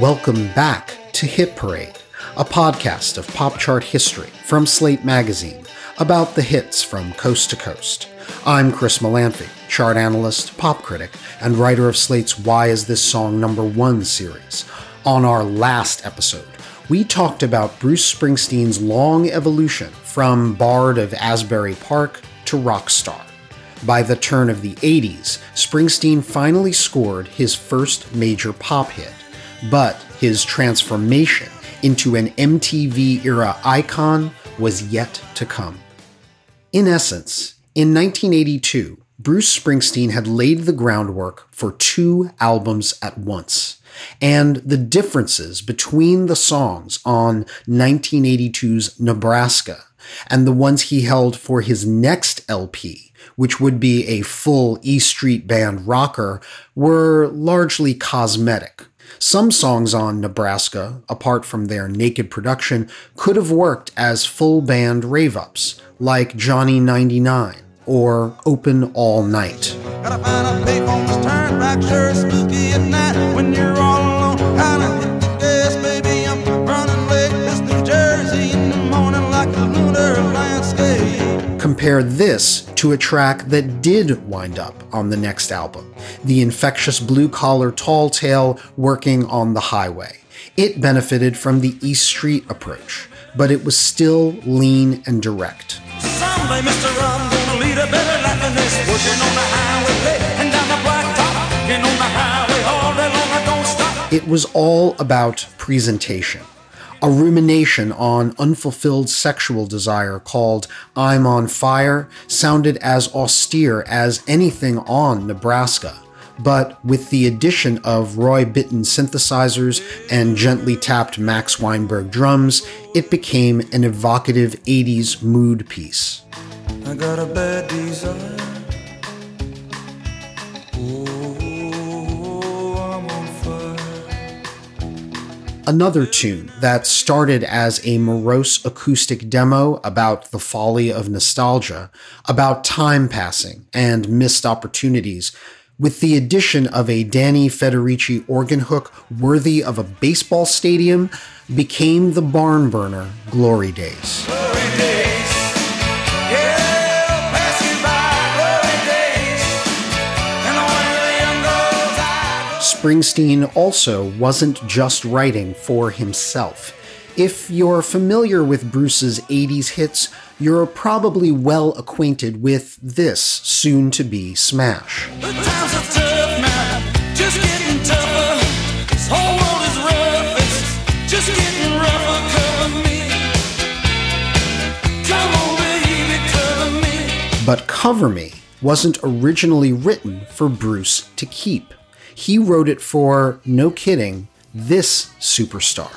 Welcome back to Hit Parade, a podcast of pop chart history from Slate Magazine about the hits from coast to coast. I'm Chris Molanphy, chart analyst, pop critic, and writer of Slate's Why Is This Song Number One series. On our last episode, we talked about Bruce Springsteen's long evolution from Bard of Asbury Park to rock star. By the turn of the 80s, Springsteen finally scored his first major pop hit, but his transformation into an MTV era icon was yet to come. In essence, in 1982, Bruce Springsteen had laid the groundwork for two albums at once, and the differences between the songs on 1982's Nebraska and the ones he held for his next LP, which would be a full E Street Band rocker, were largely cosmetic. Some songs on Nebraska, apart from their naked production, could have worked as full band rave ups, like Johnny 99 or Open All Night. Compare this to a track that did wind up on the next album, the infectious blue collar tall tale working on the highway. It benefited from the East Street approach, but it was still lean and direct. Someday, Mr. gonna lead a better life than this. Working on the highway, and down the blacktop, on the highway all day long, I don't stop. It was all about presentation a rumination on unfulfilled sexual desire called I'm on Fire sounded as austere as anything on Nebraska. But with the addition of Roy Bittan synthesizers and gently tapped Max Weinberg drums, it became an evocative 80s mood piece. Another tune that started as a morose acoustic demo about the folly of nostalgia, about time passing and missed opportunities, with the addition of a Danny Federici organ hook worthy of a baseball stadium, became the barn burner Glory Days. Glory Days. Springsteen also wasn't just writing for himself. If you're familiar with Bruce's 80s hits, you're probably well acquainted with this soon to be smash. But Cover Me wasn't originally written for Bruce to keep he wrote it for, no kidding, this superstar.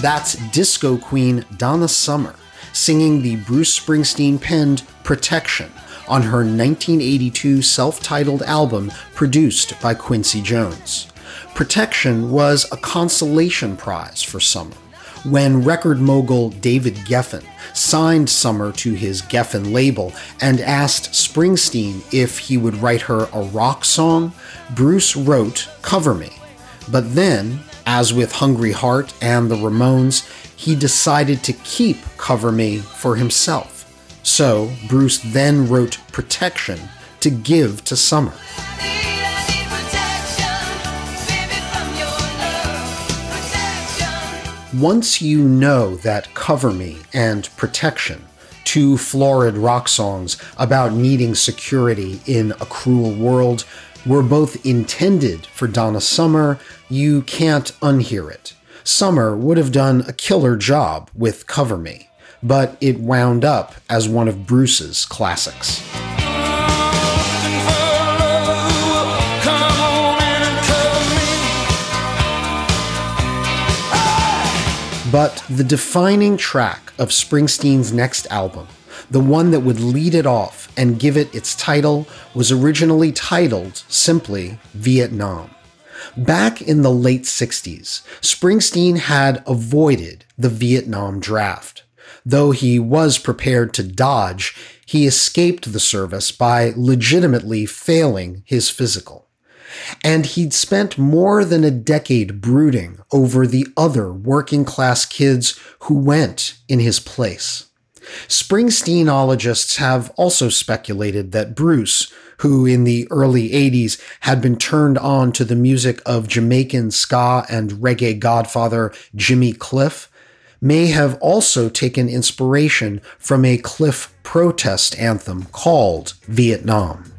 That's disco queen Donna Summer singing the Bruce Springsteen penned Protection on her 1982 self titled album produced by Quincy Jones. Protection was a consolation prize for Summer when record mogul David Geffen signed Summer to his Geffen label and asked Springsteen if he would write her a rock song, Bruce wrote Cover Me. But then, as with Hungry Heart and the Ramones, he decided to keep Cover Me for himself. So, Bruce then wrote Protection to give to Summer. Once you know that Cover Me and Protection, two florid rock songs about needing security in a cruel world, were both intended for Donna Summer, you can't unhear it. Summer would have done a killer job with Cover Me, but it wound up as one of Bruce's classics. But the defining track of Springsteen's next album, the one that would lead it off and give it its title, was originally titled simply Vietnam. Back in the late 60s, Springsteen had avoided the Vietnam draft. Though he was prepared to dodge, he escaped the service by legitimately failing his physical and he'd spent more than a decade brooding over the other working class kids who went in his place. Springsteenologists have also speculated that Bruce, who in the early 80s had been turned on to the music of Jamaican ska and reggae godfather Jimmy Cliff, may have also taken inspiration from a Cliff protest anthem called Vietnam.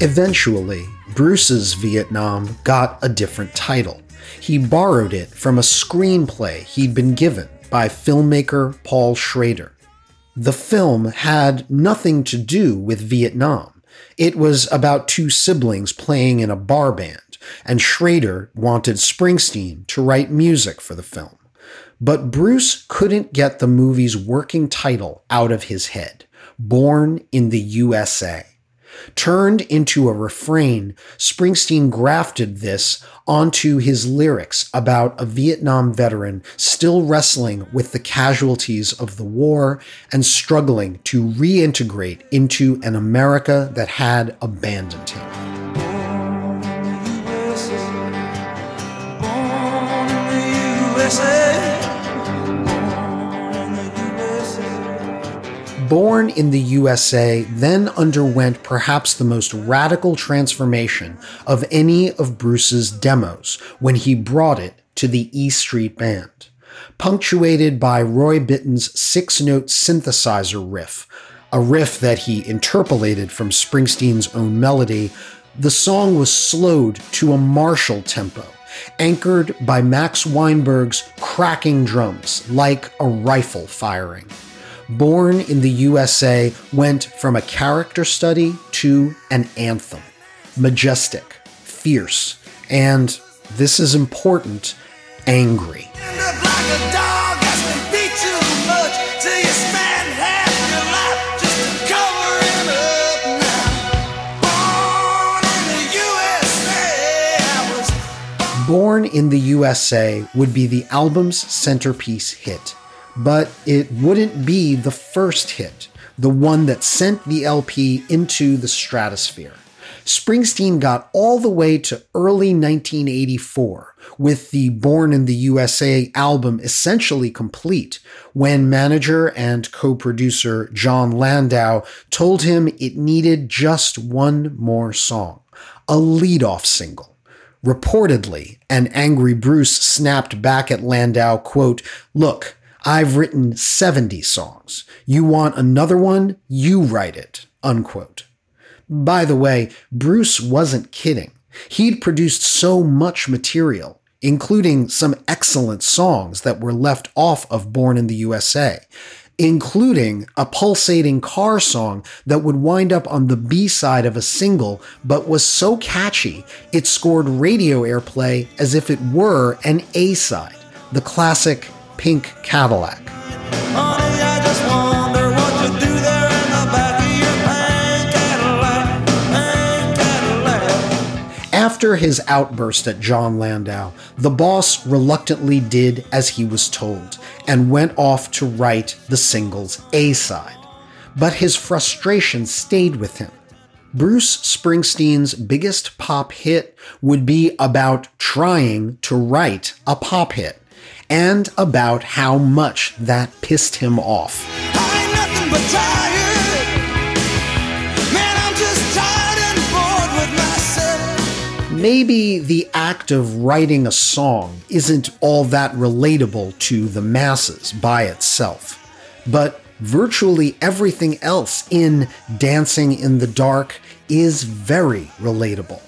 Eventually, Bruce's Vietnam got a different title. He borrowed it from a screenplay he'd been given by filmmaker Paul Schrader. The film had nothing to do with Vietnam. It was about two siblings playing in a bar band, and Schrader wanted Springsteen to write music for the film. But Bruce couldn't get the movie's working title out of his head Born in the USA. Turned into a refrain, Springsteen grafted this onto his lyrics about a Vietnam veteran still wrestling with the casualties of the war and struggling to reintegrate into an America that had abandoned him. Born in the USA, then underwent perhaps the most radical transformation of any of Bruce's demos when he brought it to the E Street Band. Punctuated by Roy Bittan's six note synthesizer riff, a riff that he interpolated from Springsteen's own melody, the song was slowed to a martial tempo, anchored by Max Weinberg's cracking drums like a rifle firing. Born in the USA went from a character study to an anthem. Majestic, fierce, and, this is important, angry. Born in the USA would be the album's centerpiece hit but it wouldn't be the first hit, the one that sent the LP into the stratosphere. Springsteen got all the way to early 1984 with the Born in the USA album essentially complete when manager and co producer Jon Landau told him it needed just one more song, a lead-off single. Reportedly, an angry Bruce snapped back at Landau, quote, Look, I've written 70 songs. You want another one? You write it. Unquote. By the way, Bruce wasn't kidding. He'd produced so much material, including some excellent songs that were left off of Born in the USA, including a pulsating car song that would wind up on the B side of a single, but was so catchy it scored radio airplay as if it were an A side, the classic pink Cadillac. After his outburst at Jon Landau, the boss reluctantly did as he was told and went off to write the single's A side. But his frustration stayed with him. Bruce Springsteen's biggest pop hit would be about trying to write a pop hit and about how much that pissed him off. Maybe the act of writing a song isn't all that relatable to the masses by itself, but virtually everything else in Dancing in the Dark is very relatable.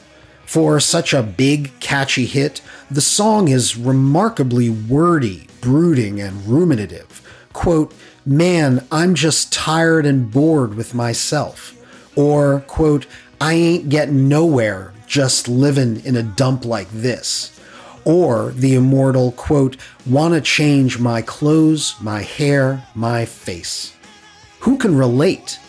For such a big, catchy hit, the song is remarkably wordy, brooding, and ruminative. Quote, Man, I'm just tired and bored with myself. Or, quote, I ain't getting nowhere just living in a dump like this. Or the immortal, quote, wanna change my clothes, my hair, my face. Who can relate?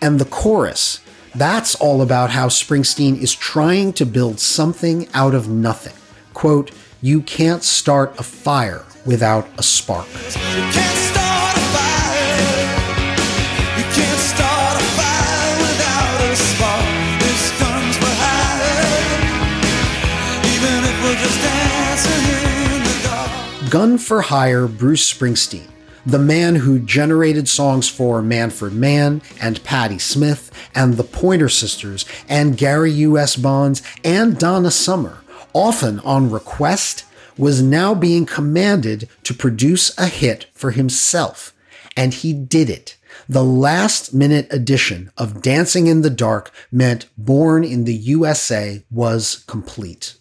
And the chorus, that's all about how Springsteen is trying to build something out of nothing. Quote, you can't start a fire without a spark. Gun for Hire Bruce Springsteen, the man who generated songs for Manfred Mann and Patti Smith and the Pointer Sisters and Gary U.S. Bonds and Donna Summer, often on request, was now being commanded to produce a hit for himself. And he did it. The last minute edition of Dancing in the Dark meant Born in the USA was complete.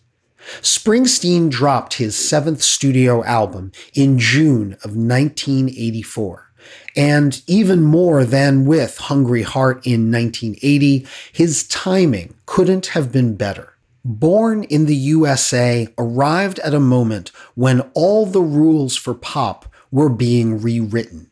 Springsteen dropped his seventh studio album in June of 1984. And even more than with Hungry Heart in 1980, his timing couldn't have been better. Born in the USA arrived at a moment when all the rules for pop were being rewritten.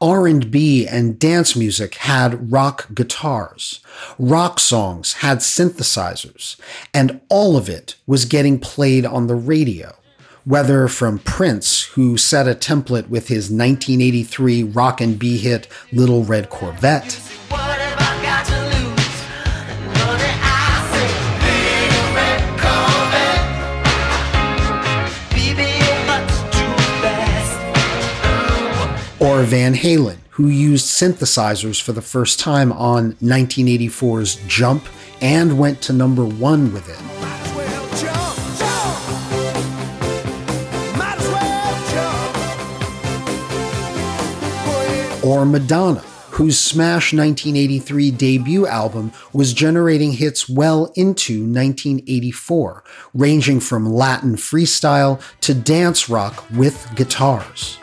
R&B and dance music had rock guitars. Rock songs had synthesizers, and all of it was getting played on the radio. Whether from Prince, who set a template with his 1983 rock and B hit Little Red Corvette, or Van Halen, who used synthesizers for the first time on 1984's Jump and went to number one with it. Or Madonna, whose Smash 1983 debut album was generating hits well into 1984, ranging from Latin freestyle to dance rock with guitars.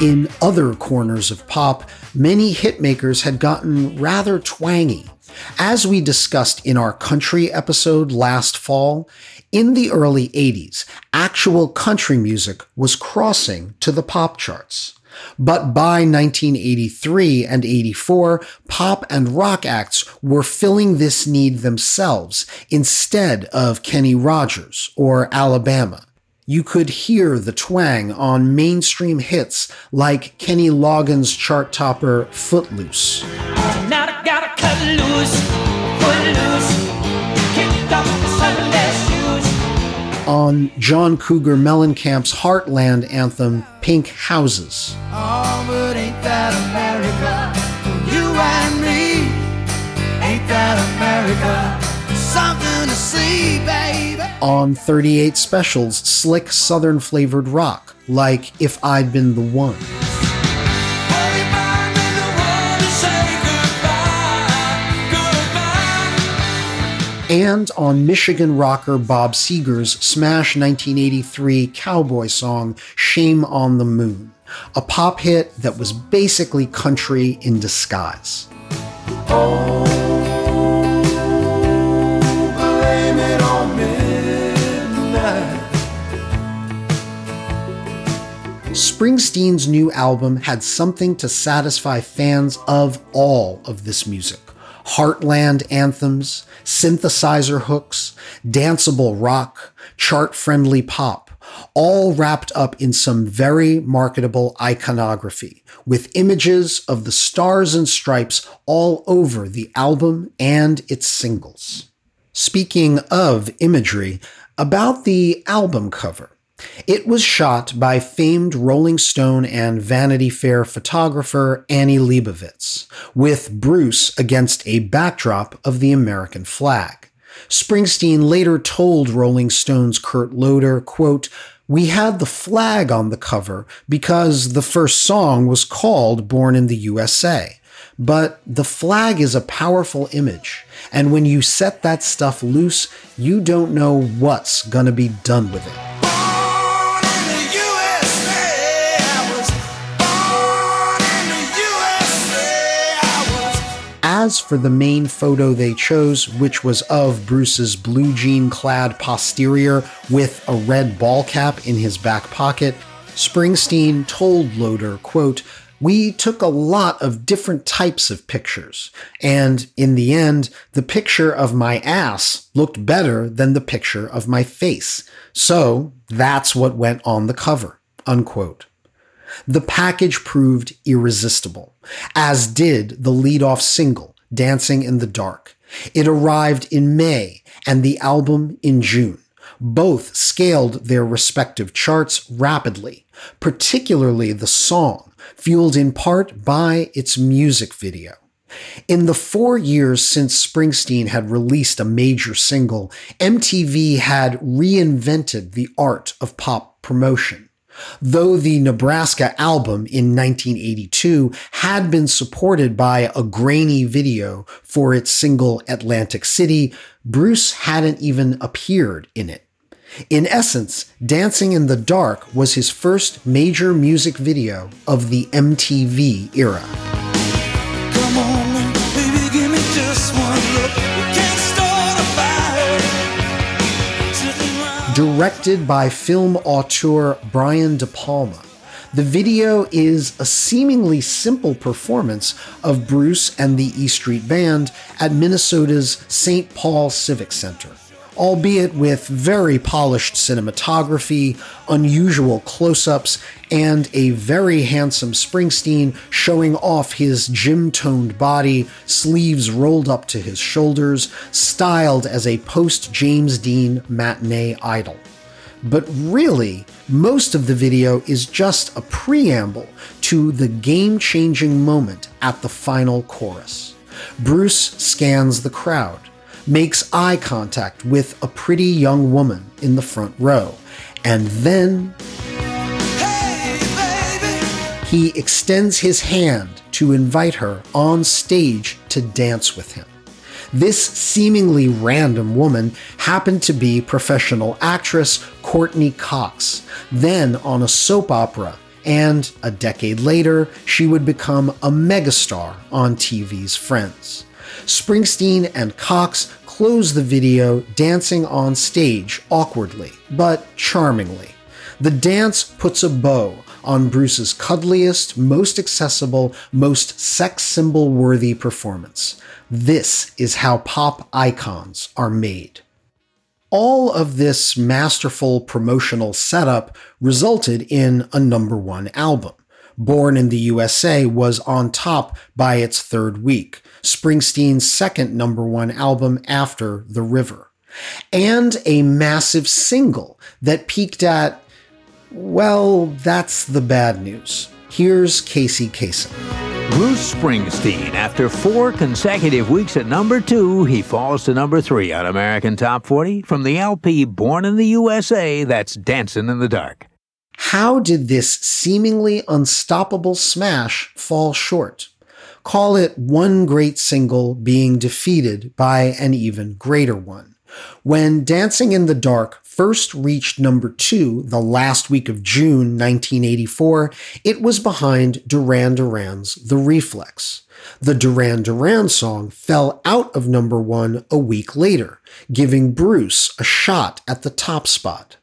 In other corners of pop, many hitmakers had gotten rather twangy. As we discussed in our country episode last fall, in the early 80s, actual country music was crossing to the pop charts. But by 1983 and 84, pop and rock acts were filling this need themselves instead of Kenny Rogers or Alabama you could hear the twang on mainstream hits like Kenny Loggins' chart topper Footloose. Loose, loose, on John Cougar Mellencamp's Heartland anthem Pink Houses. Oh, but ain't that America? You and me, ain't that America? Something to see, baby on 38 specials slick southern flavored rock, like If I'd Been the One. and on Michigan rocker Bob Seger's smash 1983 cowboy song Shame on the Moon, a pop hit that was basically country in disguise. Oh. Springsteen's new album had something to satisfy fans of all of this music. Heartland anthems, synthesizer hooks, danceable rock, chart friendly pop, all wrapped up in some very marketable iconography, with images of the stars and stripes all over the album and its singles. Speaking of imagery, about the album cover. It was shot by famed Rolling Stone and Vanity Fair photographer Annie Leibovitz, with Bruce against a backdrop of the American flag. Springsteen later told Rolling Stone's Kurt Loder, quote, we had the flag on the cover because the first song was called Born in the USA. But the flag is a powerful image, and when you set that stuff loose, you don't know what's gonna be done with it. As for the main photo they chose, which was of Bruce's blue jean clad posterior with a red ball cap in his back pocket, Springsteen told Loder, quote, we took a lot of different types of pictures. And in the end, the picture of my ass looked better than the picture of my face. So that's what went on the cover. Unquote. The package proved irresistible, as did the lead-off single, Dancing in the Dark. It arrived in May and the album in June. Both scaled their respective charts rapidly, particularly the song, fueled in part by its music video. In the four years since Springsteen had released a major single, MTV had reinvented the art of pop promotion. Though the Nebraska album in 1982 had been supported by a grainy video for its single Atlantic City, Bruce hadn't even appeared in it. In essence, Dancing in the Dark was his first major music video of the MTV era. directed by film auteur Brian De Palma. The video is a seemingly simple performance of Bruce and the E Street Band at Minnesota's St. Paul Civic Center albeit with very polished cinematography, unusual close ups, and a very handsome Springsteen showing off his gym toned body, sleeves rolled up to his shoulders, styled as a post James Dean matinee idol. But really, most of the video is just a preamble to the game changing moment at the final chorus. Bruce scans the crowd makes eye contact with a pretty young woman in the front row, and then he extends his hand to invite her on stage to dance with him. This seemingly random woman happened to be professional actress Courteney Cox, then on a soap opera, and a decade later, she would become a megastar on TV's Friends. Springsteen and Cox close the video dancing on stage awkwardly, but charmingly. The dance puts a bow on Bruce's cuddliest, most accessible, most sex symbol worthy performance. This is how pop icons are made. All of this masterful promotional setup resulted in a number one album. Born in the USA was on top by its third week, Springsteen's second number one album after The River, and a massive single that peaked at, well, that's the bad news. Here's Casey Kasem. Bruce Springsteen, after four consecutive weeks at number two, he falls to number three on American Top 40 from the LP Born in the USA, that's Dancing in the Dark. How did this seemingly unstoppable smash fall short? Call it one great single being defeated by an even greater one. When Dancing in the Dark first reached number two the last week of June 1984, it was behind Duran Duran's The Reflex. The Duran Duran song fell out of number one a week later, giving Bruce a shot at the top spot.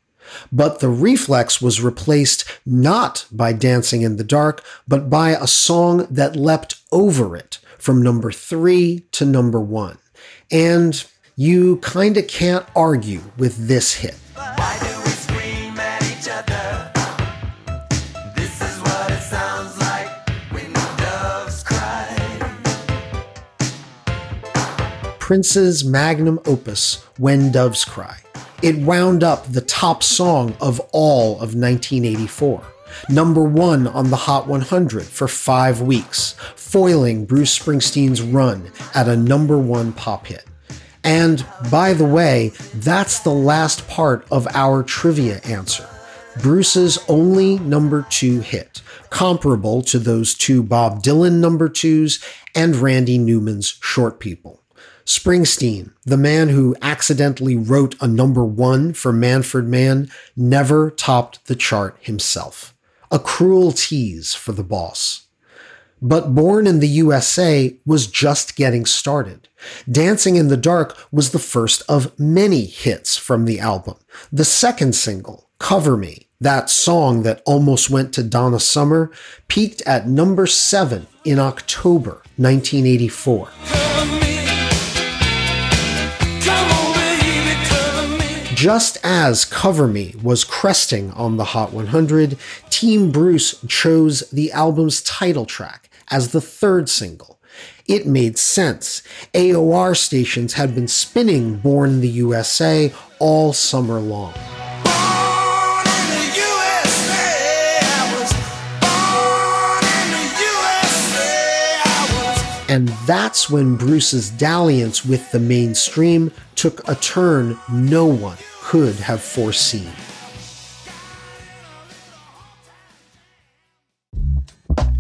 But the reflex was replaced not by Dancing in the Dark, but by a song that leapt over it from number three to number one. And you kinda can't argue with this hit. Prince's magnum opus, When Doves Cry It wound up the top song of all of 1984 number one on the Hot 100 for five weeks, foiling Bruce Springsteen's run at a number one pop hit. And by the way, that's the last part of our trivia answer. Bruce's only number two hit, comparable to those two Bob Dylan number twos and Randy Newman's Short People. Springsteen, the man who accidentally wrote a number one for Manfred Mann, never topped the chart himself. A cruel tease for the boss. But Born in the USA was just getting started. Dancing in the Dark was the first of many hits from the album. The second single, Cover Me, that song that almost went to Donna Summer, peaked at number seven in October 1984. Just as Cover Me was cresting on the Hot 100, Team Bruce chose the album's title track, as the third single. It made sense. AOR stations had been spinning Born in the USA all summer long. And that's when Bruce's dalliance with the mainstream took a turn no one could have foreseen.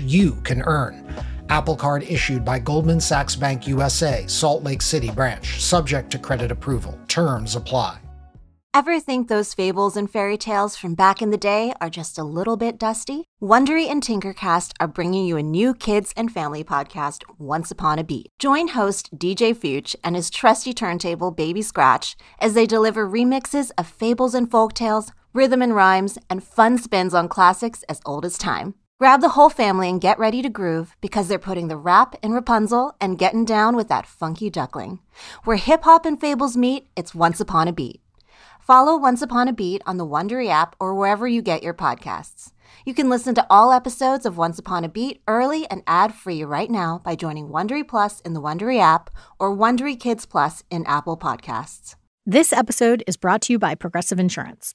you can earn. Apple Card issued by Goldman Sachs Bank USA, Salt Lake City branch, subject to credit approval. Terms apply. Ever think those fables and fairy tales from back in the day are just a little bit dusty? Wondery and Tinkercast are bringing you a new kids and family podcast, Once Upon a Beat. Join host DJ Fuchs and his trusty turntable Baby Scratch as they deliver remixes of fables and folk tales, rhythm and rhymes, and fun spins on classics as old as time. Grab the whole family and get ready to groove because they're putting the rap in Rapunzel and getting down with that funky duckling. Where hip hop and fables meet, it's Once Upon a Beat. Follow Once Upon a Beat on the Wondery app or wherever you get your podcasts. You can listen to all episodes of Once Upon a Beat early and ad-free right now by joining Wondery Plus in the Wondery app or Wondery Kids Plus in Apple Podcasts. This episode is brought to you by Progressive Insurance.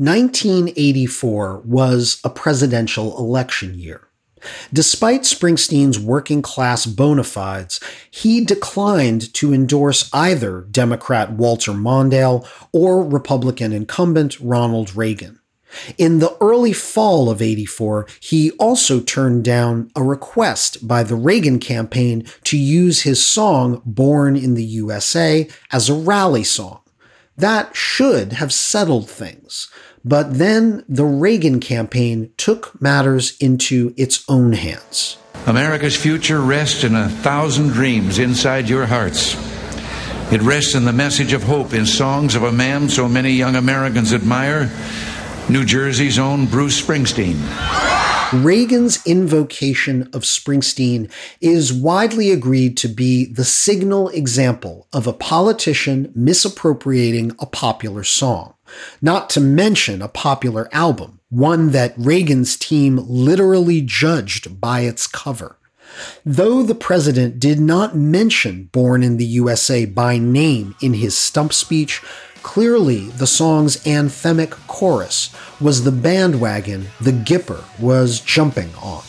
1984 was a presidential election year. Despite Springsteen's working class bona fides, he declined to endorse either Democrat Walter Mondale or Republican incumbent Ronald Reagan. In the early fall of 84, he also turned down a request by the Reagan campaign to use his song Born in the USA as a rally song. That should have settled things. But then the Reagan campaign took matters into its own hands. America's future rests in a thousand dreams inside your hearts. It rests in the message of hope in songs of a man so many young Americans admire, New Jersey's own Bruce Springsteen. Reagan's invocation of Springsteen is widely agreed to be the signal example of a politician misappropriating a popular song not to mention a popular album, one that Reagan's team literally judged by its cover. Though the president did not mention Born in the USA by name in his stump speech, clearly the song's anthemic chorus was the bandwagon the Gipper was jumping on.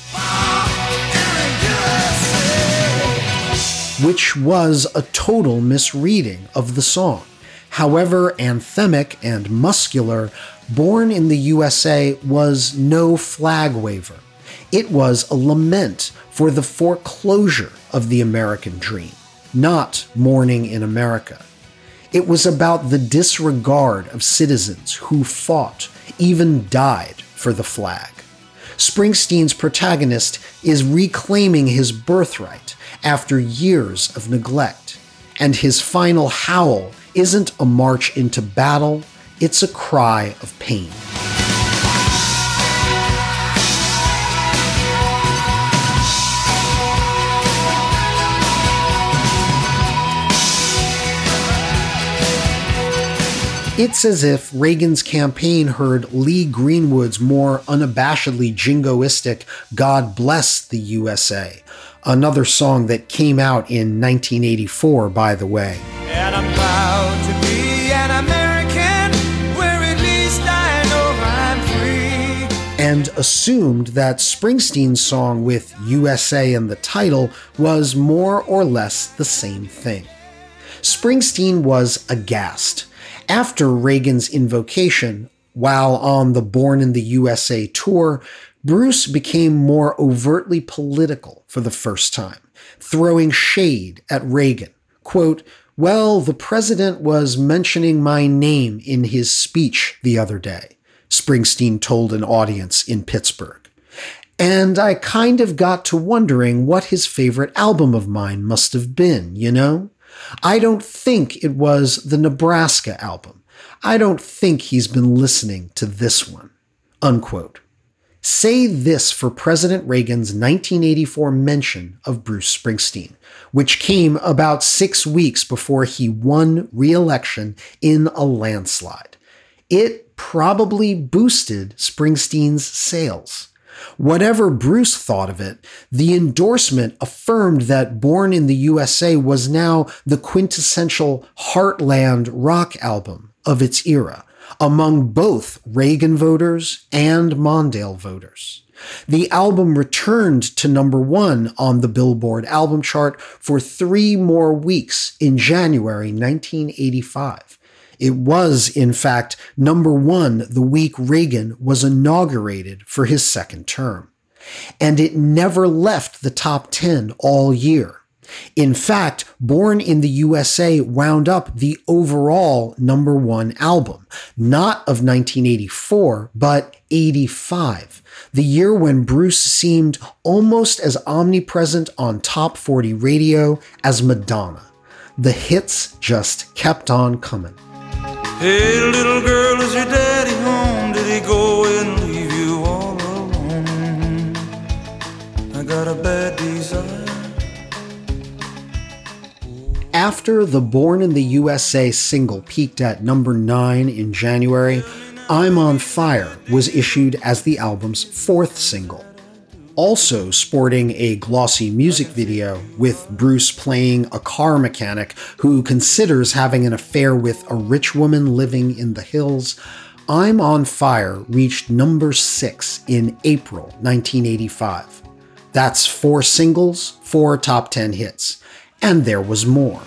Which was a total misreading of the song. However anthemic and muscular, Born in the USA was no flag waver. It was a lament for the foreclosure of the American dream, not mourning in America. It was about the disregard of citizens who fought, even died for the flag. Springsteen's protagonist is reclaiming his birthright after years of neglect, and his final howl isn't a march into battle, it's a cry of pain. It's as if Reagan's campaign heard Lee Greenwood's more unabashedly jingoistic God Bless the USA, another song that came out in 1984, by the way. And I'm proud to be an American, where at least I know I'm free. And assumed that Springsteen's song with USA in the title was more or less the same thing. Springsteen was aghast after Reagan's invocation, while on the Born in the USA tour, Bruce became more overtly political for the first time, throwing shade at Reagan. Quote, Well, the president was mentioning my name in his speech the other day, Springsteen told an audience in Pittsburgh. And I kind of got to wondering what his favorite album of mine must have been, you know? I don't think it was the Nebraska album. I don't think he's been listening to this one. Unquote. Say this for President Reagan's 1984 mention of Bruce Springsteen, which came about six weeks before he won re election in a landslide. It probably boosted Springsteen's sales. Whatever Bruce thought of it, the endorsement affirmed that Born in the USA was now the quintessential heartland rock album of its era among both Reagan voters and Mondale voters. The album returned to number one on the Billboard album chart for three more weeks in January 1985. It was, in fact, number one the week Reagan was inaugurated for his second term. And it never left the top 10 all year. In fact, Born in the USA wound up the overall number one album, not of 1984, but 85, the year when Bruce seemed almost as omnipresent on top 40 radio as Madonna. The hits just kept on coming. Hey, little girl, is your daddy After the Born in the USA single peaked at number 9 in January, I'm on Fire was issued as the album's fourth single also sporting a glossy music video with Bruce playing a car mechanic who considers having an affair with a rich woman living in the hills. I'm on Fire reached number six in April 1985. That's four singles, four top 10 hits. And there was more.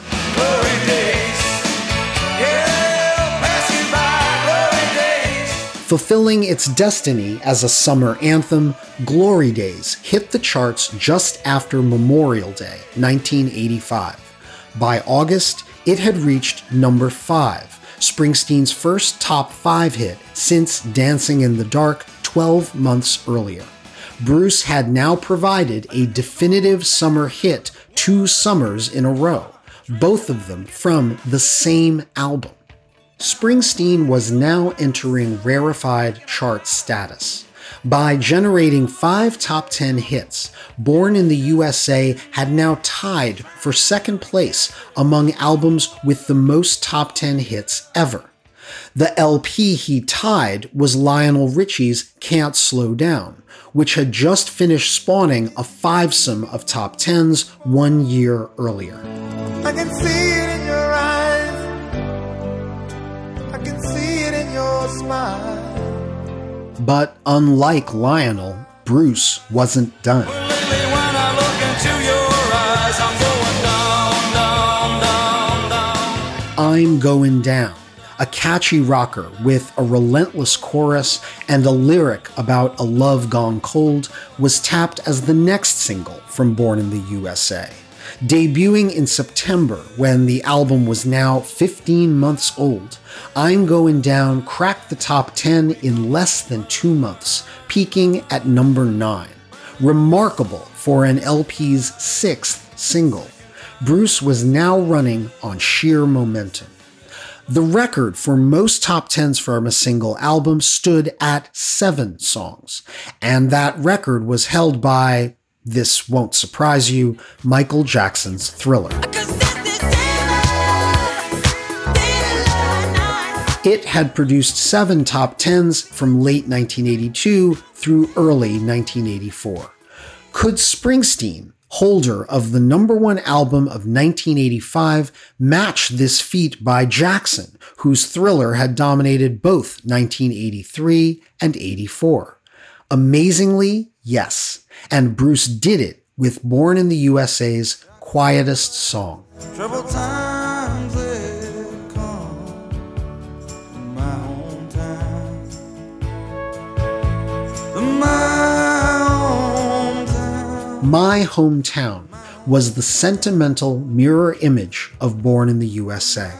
Fulfilling its destiny as a summer anthem, Glory Days hit the charts just after Memorial Day, 1985. By August, it had reached number 5, Springsteen's first top 5 hit since Dancing in the Dark 12 months earlier. Bruce had now provided a definitive summer hit two summers in a row, both of them from the same album. Springsteen was now entering rarefied chart status. By generating five top 10 hits, Born in the USA had now tied for second place among albums with the most top 10 hits ever. The LP he tied was Lionel Richie's Can't Slow Down, which had just finished spawning a fivesome of top tens one year earlier. I can see it in your eyes. I can see it in your smile. But unlike Lionel, Bruce wasn't done. I'm Going Down, a catchy rocker with a relentless chorus and a lyric about a love gone cold, was tapped as the next single from Born in the USA. Debuting in September when the album was now 15 months old, I'm Going Down cracked the top 10 in less than two months, peaking at number 9. Remarkable for an LP's sixth single. Bruce was now running on sheer momentum. The record for most top 10s from a single album stood at seven songs, and that record was held by, this won't surprise you, Michael Jackson's Thriller. It had produced seven top 10s from late 1982 through early 1984. Could Springsteen, holder of the number one album of 1985, match this feat by Jackson, whose thriller had dominated both 1983 and 84? Amazingly, yes. And Bruce did it with Born in the USA's quietest song. My Hometown was the sentimental mirror image of Born in the USA.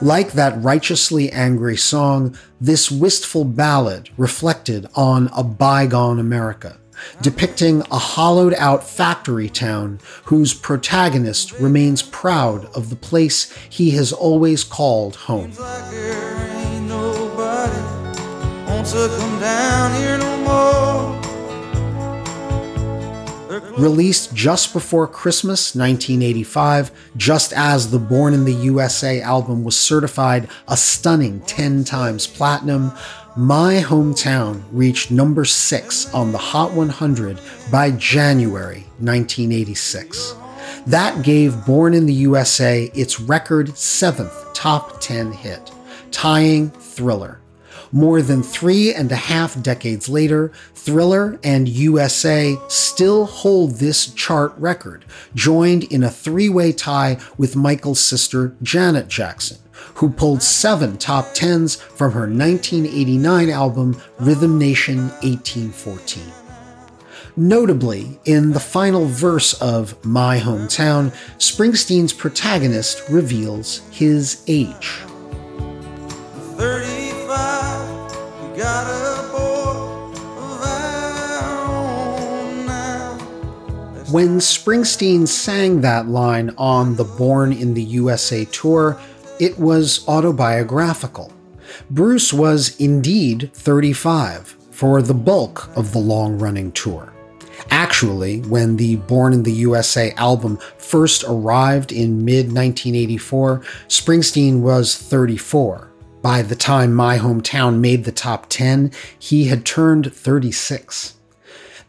Like that righteously angry song, this wistful ballad reflected on a bygone America, depicting a hollowed out factory town whose protagonist remains proud of the place he has always called home. Released just before Christmas 1985, just as the Born in the USA album was certified a stunning 10 times platinum, My Hometown reached number 6 on the Hot 100 by January 1986. That gave Born in the USA its record seventh top 10 hit, tying Thriller. More than three and a half decades later, Thriller and USA still hold this chart record, joined in a three way tie with Michael's sister Janet Jackson, who pulled seven top tens from her 1989 album Rhythm Nation 1814. Notably, in the final verse of My Hometown, Springsteen's protagonist reveals his age. 30 when Springsteen sang that line on the Born in the USA tour, it was autobiographical. Bruce was indeed 35 for the bulk of the long running tour. Actually, when the Born in the USA album first arrived in mid 1984, Springsteen was 34 by the time My Hometown made the top 10, he had turned 36.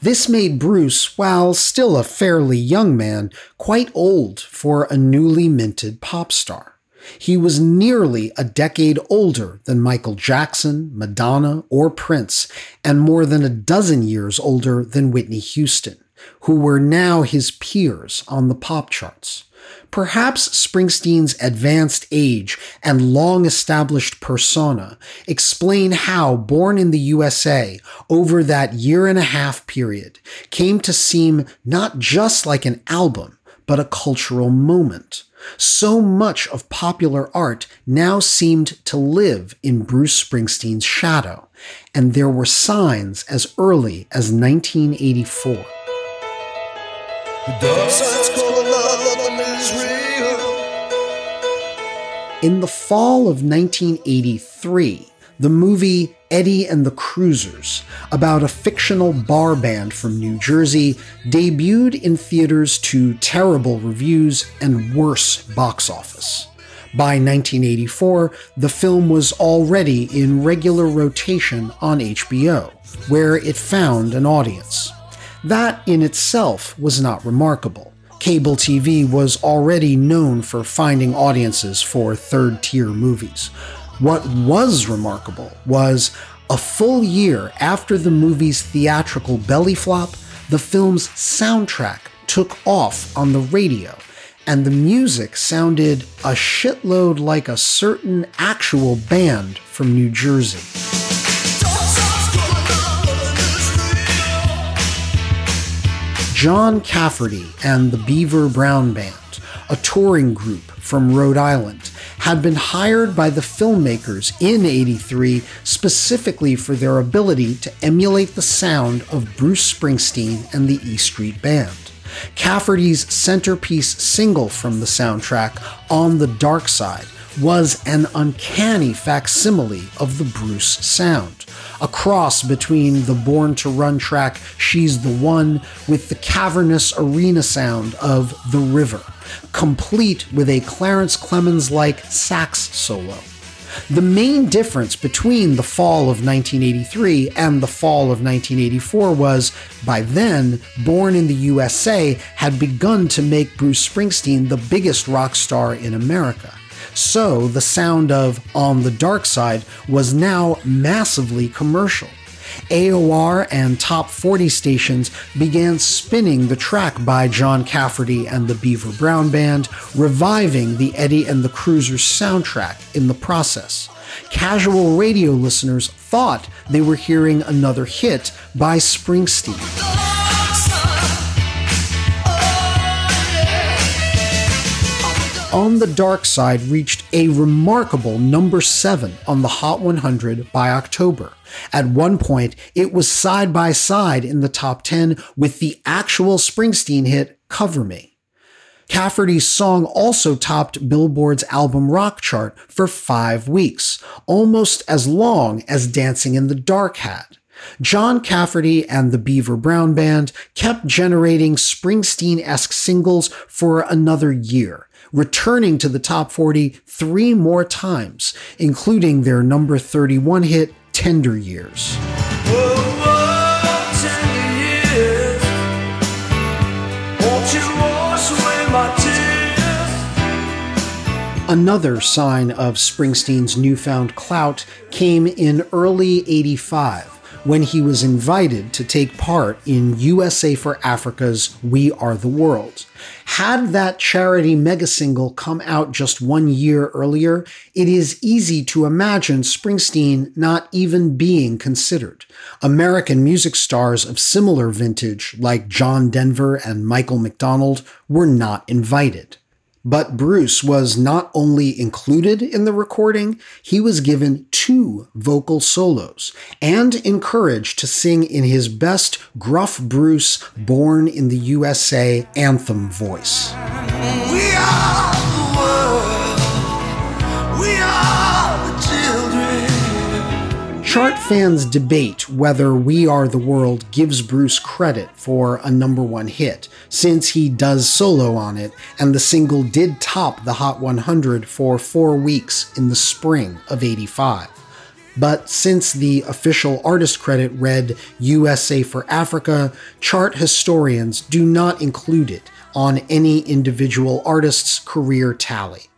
This made Bruce, while still a fairly young man, quite old for a newly minted pop star. He was nearly a decade older than Michael Jackson, Madonna, or Prince, and more than a dozen years older than Whitney Houston, who were now his peers on the pop charts. Perhaps Springsteen's advanced age and long established persona explain how Born in the USA, over that year and a half period, came to seem not just like an album, but a cultural moment. So much of popular art now seemed to live in Bruce Springsteen's shadow, and there were signs as early as 1984. In the fall of 1983, the movie Eddie and the Cruisers, about a fictional bar band from New Jersey, debuted in theaters to terrible reviews and worse box office. By 1984, the film was already in regular rotation on HBO, where it found an audience. That in itself was not remarkable. Cable TV was already known for finding audiences for third tier movies. What was remarkable was a full year after the movie's theatrical belly flop, the film's soundtrack took off on the radio, and the music sounded a shitload like a certain actual band from New Jersey. John Cafferty and the Beaver Brown Band, a touring group from Rhode Island, had been hired by the filmmakers in 83 specifically for their ability to emulate the sound of Bruce Springsteen and the E Street Band. Cafferty's centerpiece single from the soundtrack, On the Dark Side, was an uncanny facsimile of the Bruce sound, a cross between the Born to Run track She's the One with the cavernous arena sound of The River, complete with a Clarence Clemons like sax solo. The main difference between the fall of 1983 and the fall of 1984 was, by then, Born in the USA had begun to make Bruce Springsteen the biggest rock star in America. So the sound of On the Dark Side was now massively commercial. AOR and top 40 stations began spinning the track by John Cafferty and the Beaver Brown Band, reviving the Eddie and the Cruisers soundtrack in the process. Casual radio listeners thought they were hearing another hit by Springsteen. On the Dark Side reached a remarkable number 7 on the Hot 100 by October. At one point, it was side by side in the top 10 with the actual Springsteen hit Cover Me. Cafferty's song also topped Billboard's album rock chart for five weeks, almost as long as Dancing in the Dark had. John Cafferty and the Beaver Brown Band kept generating Springsteen esque singles for another year, returning to the top 40 three more times, including their number 31 hit, Tender Years. Another sign of Springsteen's newfound clout came in early 85 when he was invited to take part in USA for Africa's We Are the World. Had that charity mega single come out just one year earlier, it is easy to imagine Springsteen not even being considered. American music stars of similar vintage, like John Denver and Michael McDonald, were not invited. But Bruce was not only included in the recording, he was given two vocal solos and encouraged to sing in his best gruff Bruce Born in the USA anthem voice. Chart fans debate whether We Are the World gives Bruce credit for a number one hit, since he does solo on it, and the single did top the Hot 100 for four weeks in the spring of 85. But since the official artist credit read USA for Africa, chart historians do not include it on any individual artist's career tally.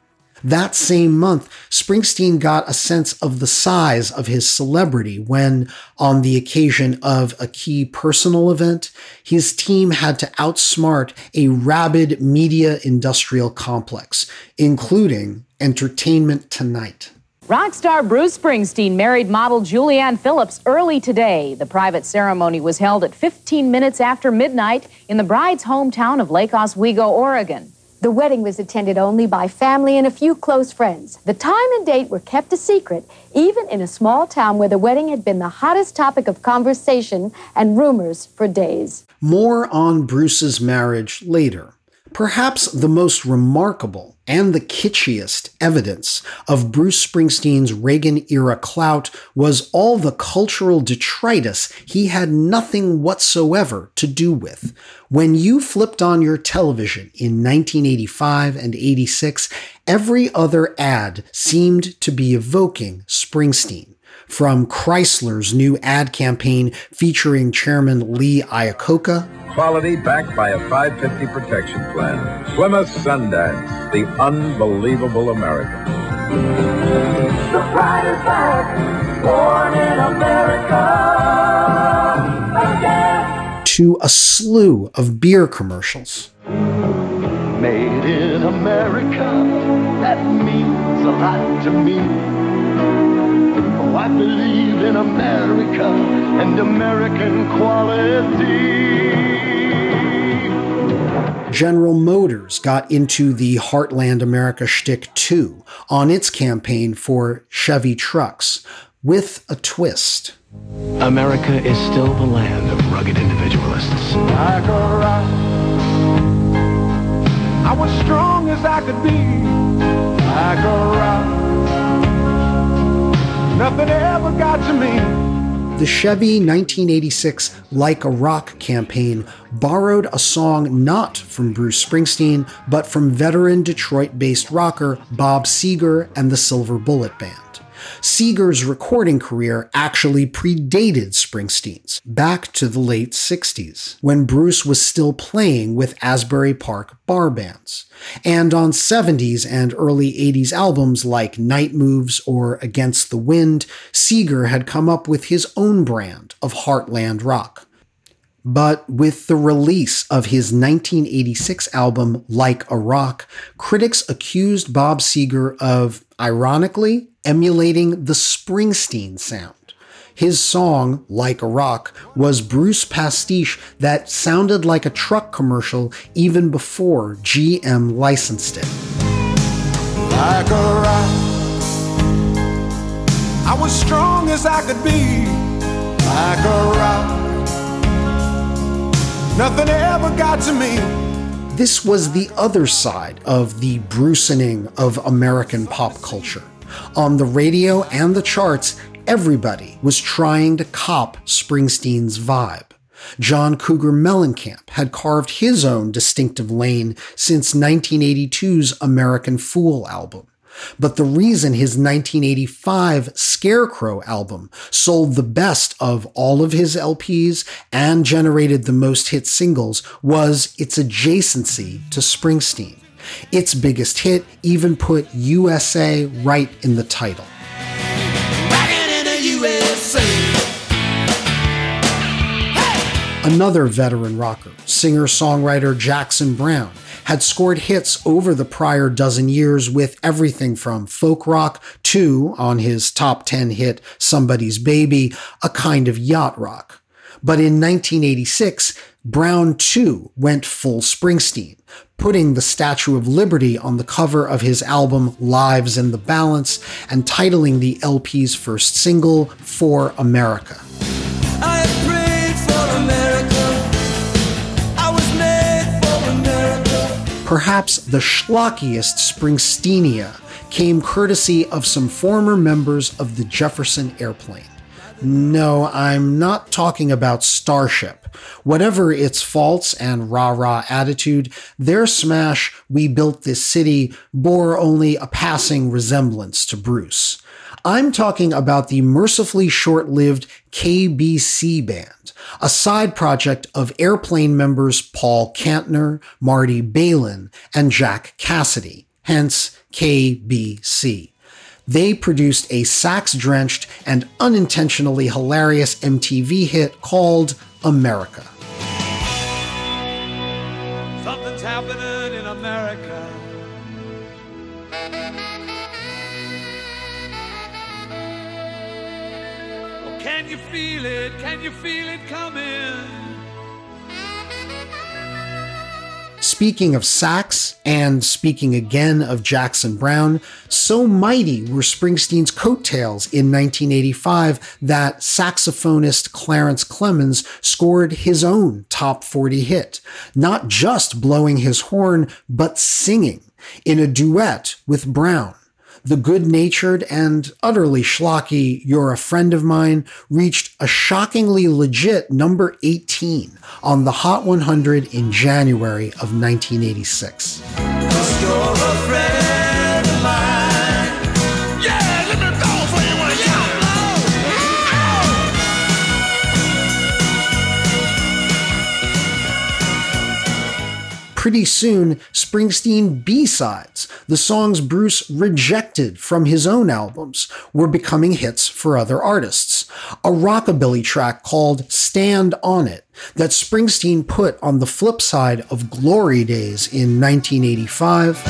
That same month, Springsteen got a sense of the size of his celebrity when, on the occasion of a key personal event, his team had to outsmart a rabid media industrial complex, including Entertainment Tonight. Rock star Bruce Springsteen married model Julianne Phillips early today. The private ceremony was held at 15 minutes after midnight in the bride's hometown of Lake Oswego, Oregon. The wedding was attended only by family and a few close friends. The time and date were kept a secret, even in a small town where the wedding had been the hottest topic of conversation and rumors for days. More on Bruce's marriage later. Perhaps the most remarkable and the kitschiest evidence of Bruce Springsteen's Reagan era clout was all the cultural detritus he had nothing whatsoever to do with. When you flipped on your television in 1985 and 86, every other ad seemed to be evoking Springsteen from Chrysler's new ad campaign featuring Chairman Lee Iacocca Quality backed by a 550 protection plan. Plymouth Sundance, the unbelievable American. The pride is back, born in America again. to a slew of beer commercials. Made in America, that means a lot to me. Oh, I believe in America and American quality. General Motors got into the Heartland America shtick too on its campaign for Chevy trucks with a twist. America is still the land of rugged individualists. Like a rock, I was strong as I could be. The Chevy 1986 Like a Rock campaign borrowed a song not from Bruce Springsteen, but from veteran Detroit based rocker Bob Seger and the Silver Bullet Band. Seger's recording career actually predated Springsteen's, back to the late 60s, when Bruce was still playing with Asbury Park bar bands. And on 70s and early 80s albums like Night Moves or Against the Wind, Seeger had come up with his own brand of heartland rock. But with the release of his 1986 album Like a Rock, critics accused Bob Seger of, ironically, emulating the Springsteen sound. His song, Like a Rock, was Bruce pastiche that sounded like a truck commercial even before GM licensed it. Like a rock, I was strong as I could be. Like a rock, nothing ever got to me. This was the other side of the Brucening of American pop culture. On the radio and the charts, everybody was trying to cop Springsteen's vibe. John Cougar Mellencamp had carved his own distinctive lane since 1982's American Fool album. But the reason his 1985 Scarecrow album sold the best of all of his LPs and generated the most hit singles was its adjacency to Springsteen. Its biggest hit even put USA right in the title. Another veteran rocker, singer songwriter Jackson Browne, had scored hits over the prior dozen years with everything from folk rock to, on his top 10 hit Somebody's Baby, a kind of yacht rock. But in 1986, Browne too went full Springsteen, putting the Statue of Liberty on the cover of his album Lives in the Balance and titling the LP's first single For America. Perhaps the schlockiest Springsteenia came courtesy of some former members of the Jefferson Airplane. No, I'm not talking about Starship. Whatever its faults and rah rah attitude, their smash, We Built This City, bore only a passing resemblance to Bruce. I'm talking about the mercifully short lived KBC Band, a side project of airplane members Paul Kantner, Marty Balin, and Jack Casady, hence KBC. They produced a sax drenched and unintentionally hilarious MTV hit called America. Something's happening can you feel it? Can you feel it coming? speaking of sax, and speaking again of Jackson Browne, so mighty were Springsteen's coattails in 1985 that saxophonist Clarence Clemons scored his own top 40 hit, not just blowing his horn, but singing in a duet with Browne the good natured and utterly schlocky You're a Friend of Mine reached a shockingly legit number 18 on the Hot 100 in January of 1986. Pretty soon Springsteen B-sides, the songs Bruce rejected from his own albums, were becoming hits for other artists. A rockabilly track called Stand On It that Springsteen put on the flip side of Glory Days in 1985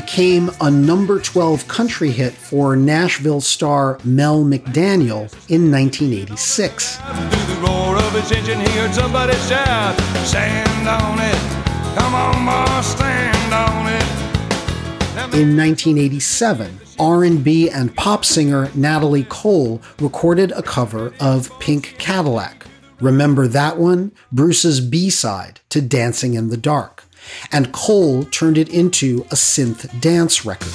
became a number 12 country hit for Nashville star Mel McDaniel in 1986. In 1987, R&B and pop singer Natalie Cole recorded a cover of Pink Cadillac. Remember that one? Bruce's B-side to Dancing in the Dark and Cole turned it into a synth dance record.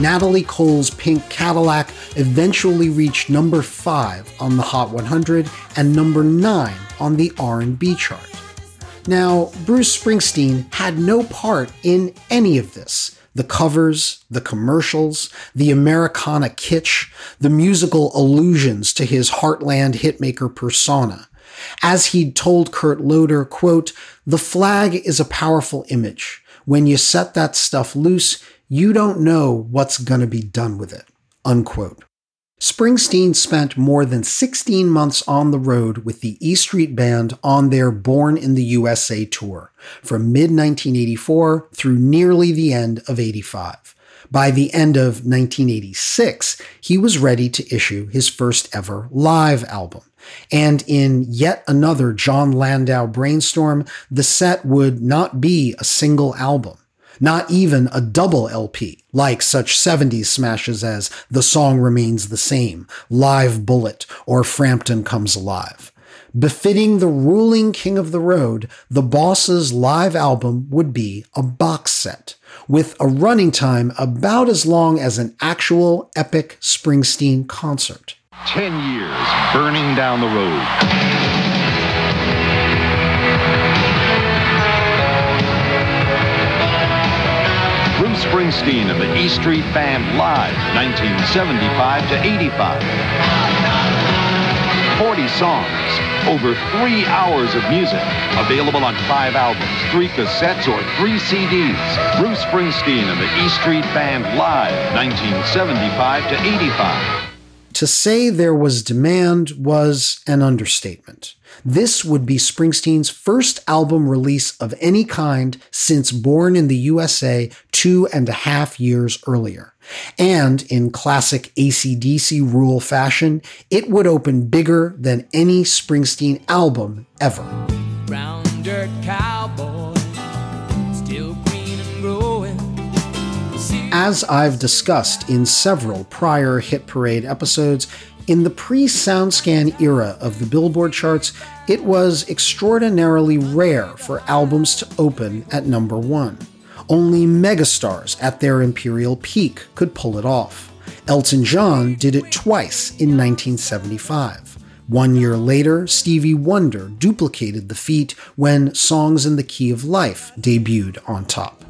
Natalie Cole's Pink Cadillac eventually reached number 5 on the Hot 100 and number 9 on the R&B chart. Now, Bruce Springsteen had no part in any of this the covers, the commercials, the Americana kitsch, the musical allusions to his Heartland hitmaker persona. As he'd told Kurt Loder, quote, the flag is a powerful image. When you set that stuff loose, you don't know what's gonna be done with it, unquote. Springsteen spent more than 16 months on the road with the E Street Band on their Born in the USA tour, from mid 1984 through nearly the end of 85. By the end of 1986, he was ready to issue his first ever live album. And in yet another Jon Landau brainstorm, the set would not be a single album not even a double LP, like such 70s smashes as The Song Remains the Same, Live Bullet, or Frampton Comes Alive. Befitting the ruling king of the road, the Boss's live album would be a box set, with a running time about as long as an actual epic Springsteen concert. Ten years burning down the road. Springsteen and the E Street Band live, 1975 to 85. 40 songs, over three hours of music, available on five albums, three cassettes, or three CDs. Bruce Springsteen and the E Street Band live, 1975 to 85. To say there was demand was an understatement. This would be Springsteen's first album release of any kind since Born in the USA two and a half years earlier. And in classic ACDC rule fashion, it would open bigger than any Springsteen album ever. Brown dirt cowboy, As I've discussed in several prior Hit Parade episodes, in the pre SoundScan era of the Billboard charts, it was extraordinarily rare for albums to open at number one. Only megastars at their imperial peak could pull it off. Elton John did it twice in 1975. One year later, Stevie Wonder duplicated the feat when Songs in the Key of Life debuted on top.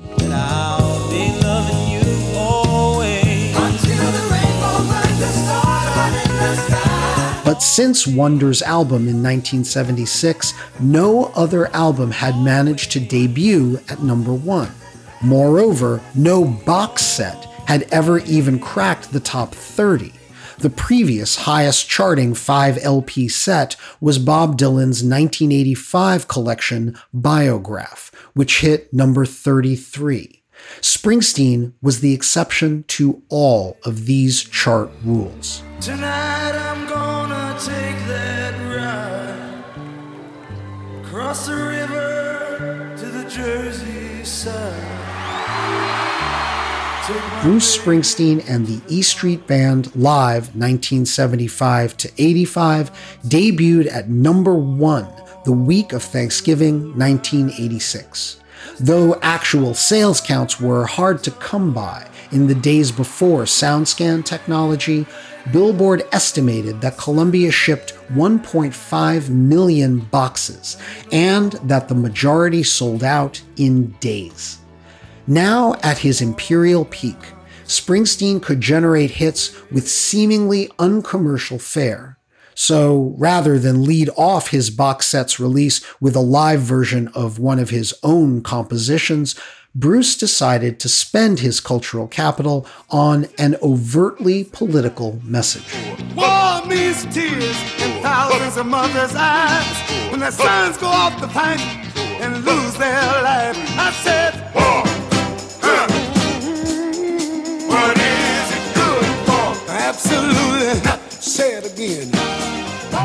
But since Wonder's album in 1976, no other album had managed to debut at number one. Moreover, no box set had ever even cracked the top 30. The previous highest charting 5 LP set was Bob Dylan's 1985 collection Biograph, which hit number 33. Springsteen was the exception to all of these chart rules. Tonight I'm gonna across the river to the Jersey side. Bruce Springsteen and the E Street Band live 1975 to 85 debuted at number 1 the week of Thanksgiving 1986. Though actual sales counts were hard to come by in the days before SoundScan technology, Billboard estimated that Columbia shipped 1.5 million boxes and that the majority sold out in days. Now at his imperial peak, Springsteen could generate hits with seemingly uncommercial fare. So rather than lead off his box set's release with a live version of one of his own compositions, Bruce decided to spend his cultural capital on an overtly political message. War means tears in thousands of mothers' eyes when their sons go off the fight and lose their life. I said, War. What is it good for? Absolutely. Say it again.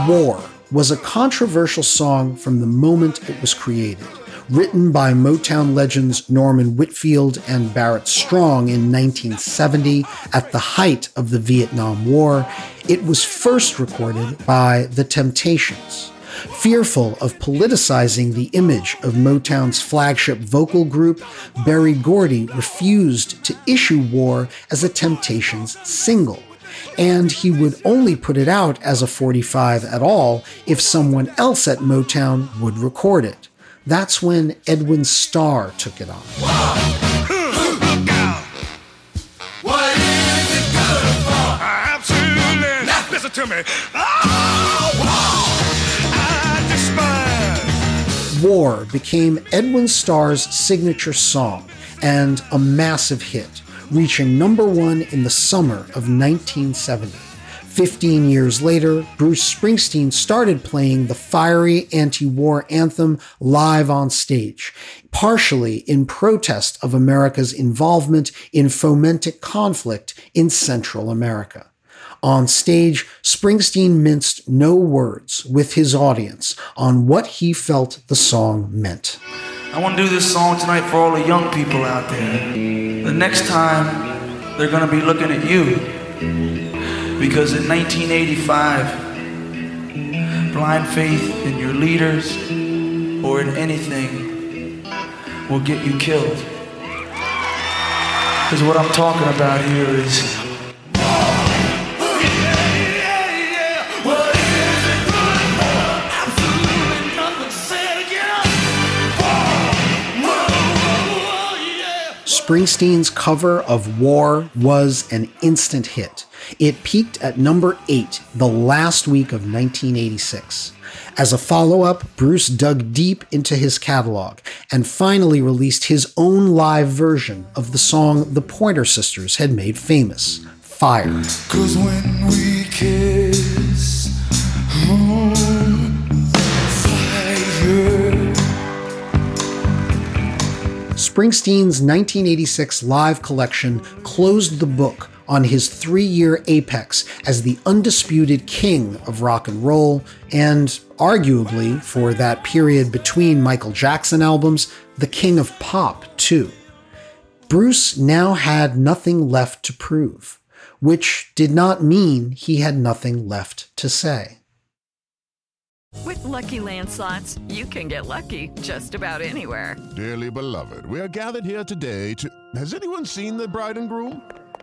War was a controversial song from the moment it was created. Written by Motown legends Norman Whitfield and Barrett Strong in 1970 at the height of the Vietnam War, it was first recorded by The Temptations. Fearful of politicizing the image of Motown's flagship vocal group, Berry Gordy refused to issue War as a Temptations single and he would only put it out as a 45 at all if someone else at Motown would record it. That's when Edwin Starr took it on. War became Edwin Starr's signature song and a massive hit, reaching number one in the summer of 1970. Fifteen years later, Bruce Springsteen started playing the fiery anti war anthem live on stage, partially in protest of America's involvement in fomenting conflict in Central America. On stage, Springsteen minced no words with his audience on what he felt the song meant. I want to do this song tonight for all the young people out there. The next time, they're going to be looking at you. Because in 1985, blind faith in your leaders or in anything will get you killed. Because what I'm talking about here is. Springsteen's cover of War was an instant hit. It peaked at number 8 the last week of 1986. As a follow up, Bruce dug deep into his catalog and finally released his own live version of the song the Pointer Sisters had made famous Fire. Cause when we kiss, fire. Springsteen's 1986 live collection closed the book on his three year apex as the undisputed king of rock and roll, and arguably, for that period between Michael Jackson albums, the king of pop, too. Bruce now had nothing left to prove, which did not mean he had nothing left to say. With Lucky Land slots, you can get lucky just about anywhere. Dearly beloved, we are gathered here today to. Has anyone seen the bride and groom?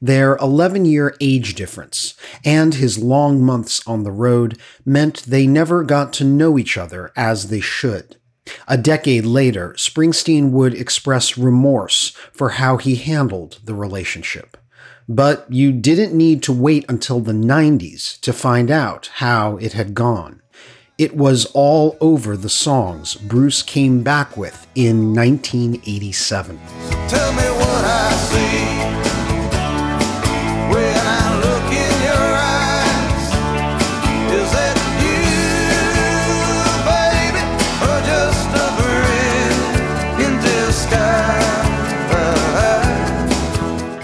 Their 11 year age difference and his long months on the road meant they never got to know each other as they should. A decade later, Springsteen would express remorse for how he handled the relationship. But you didn't need to wait until the 90s to find out how it had gone. It was all over the songs Bruce came back with in 1987.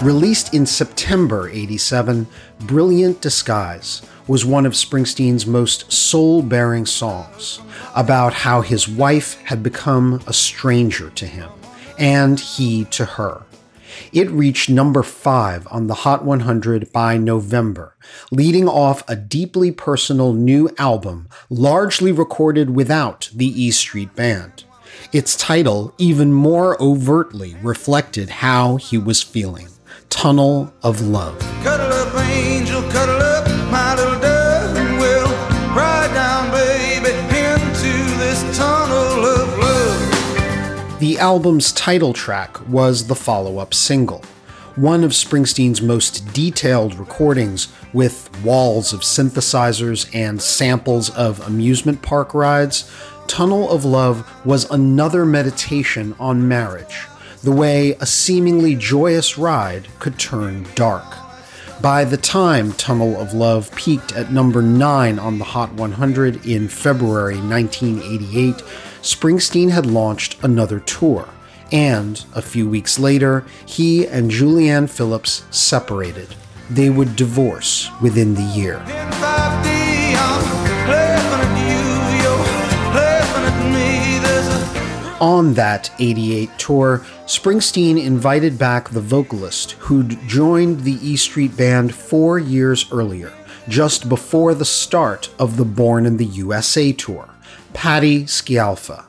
Released in September 87, Brilliant Disguise was one of Springsteen's most soul bearing songs about how his wife had become a stranger to him and he to her. It reached number five on the Hot 100 by November, leading off a deeply personal new album largely recorded without the E Street Band. Its title even more overtly reflected how he was feeling Tunnel of Love. Cuddle up, angel, cuddle up, my little dove, and we'll ride down, baby, into this tunnel of love. The album's title track was the follow up single, one of Springsteen's most detailed recordings with walls of synthesizers and samples of amusement park rides. Tunnel of Love was another meditation on marriage, the way a seemingly joyous ride could turn dark. By the time Tunnel of Love peaked at number 9 on the Hot 100 in February 1988, Springsteen had launched another tour, and a few weeks later, he and Julianne Phillips separated. They would divorce within the year. On that 88 tour, Springsteen invited back the vocalist who'd joined the E Street Band four years earlier, just before the start of the Born in the USA tour, Patti Scialfa.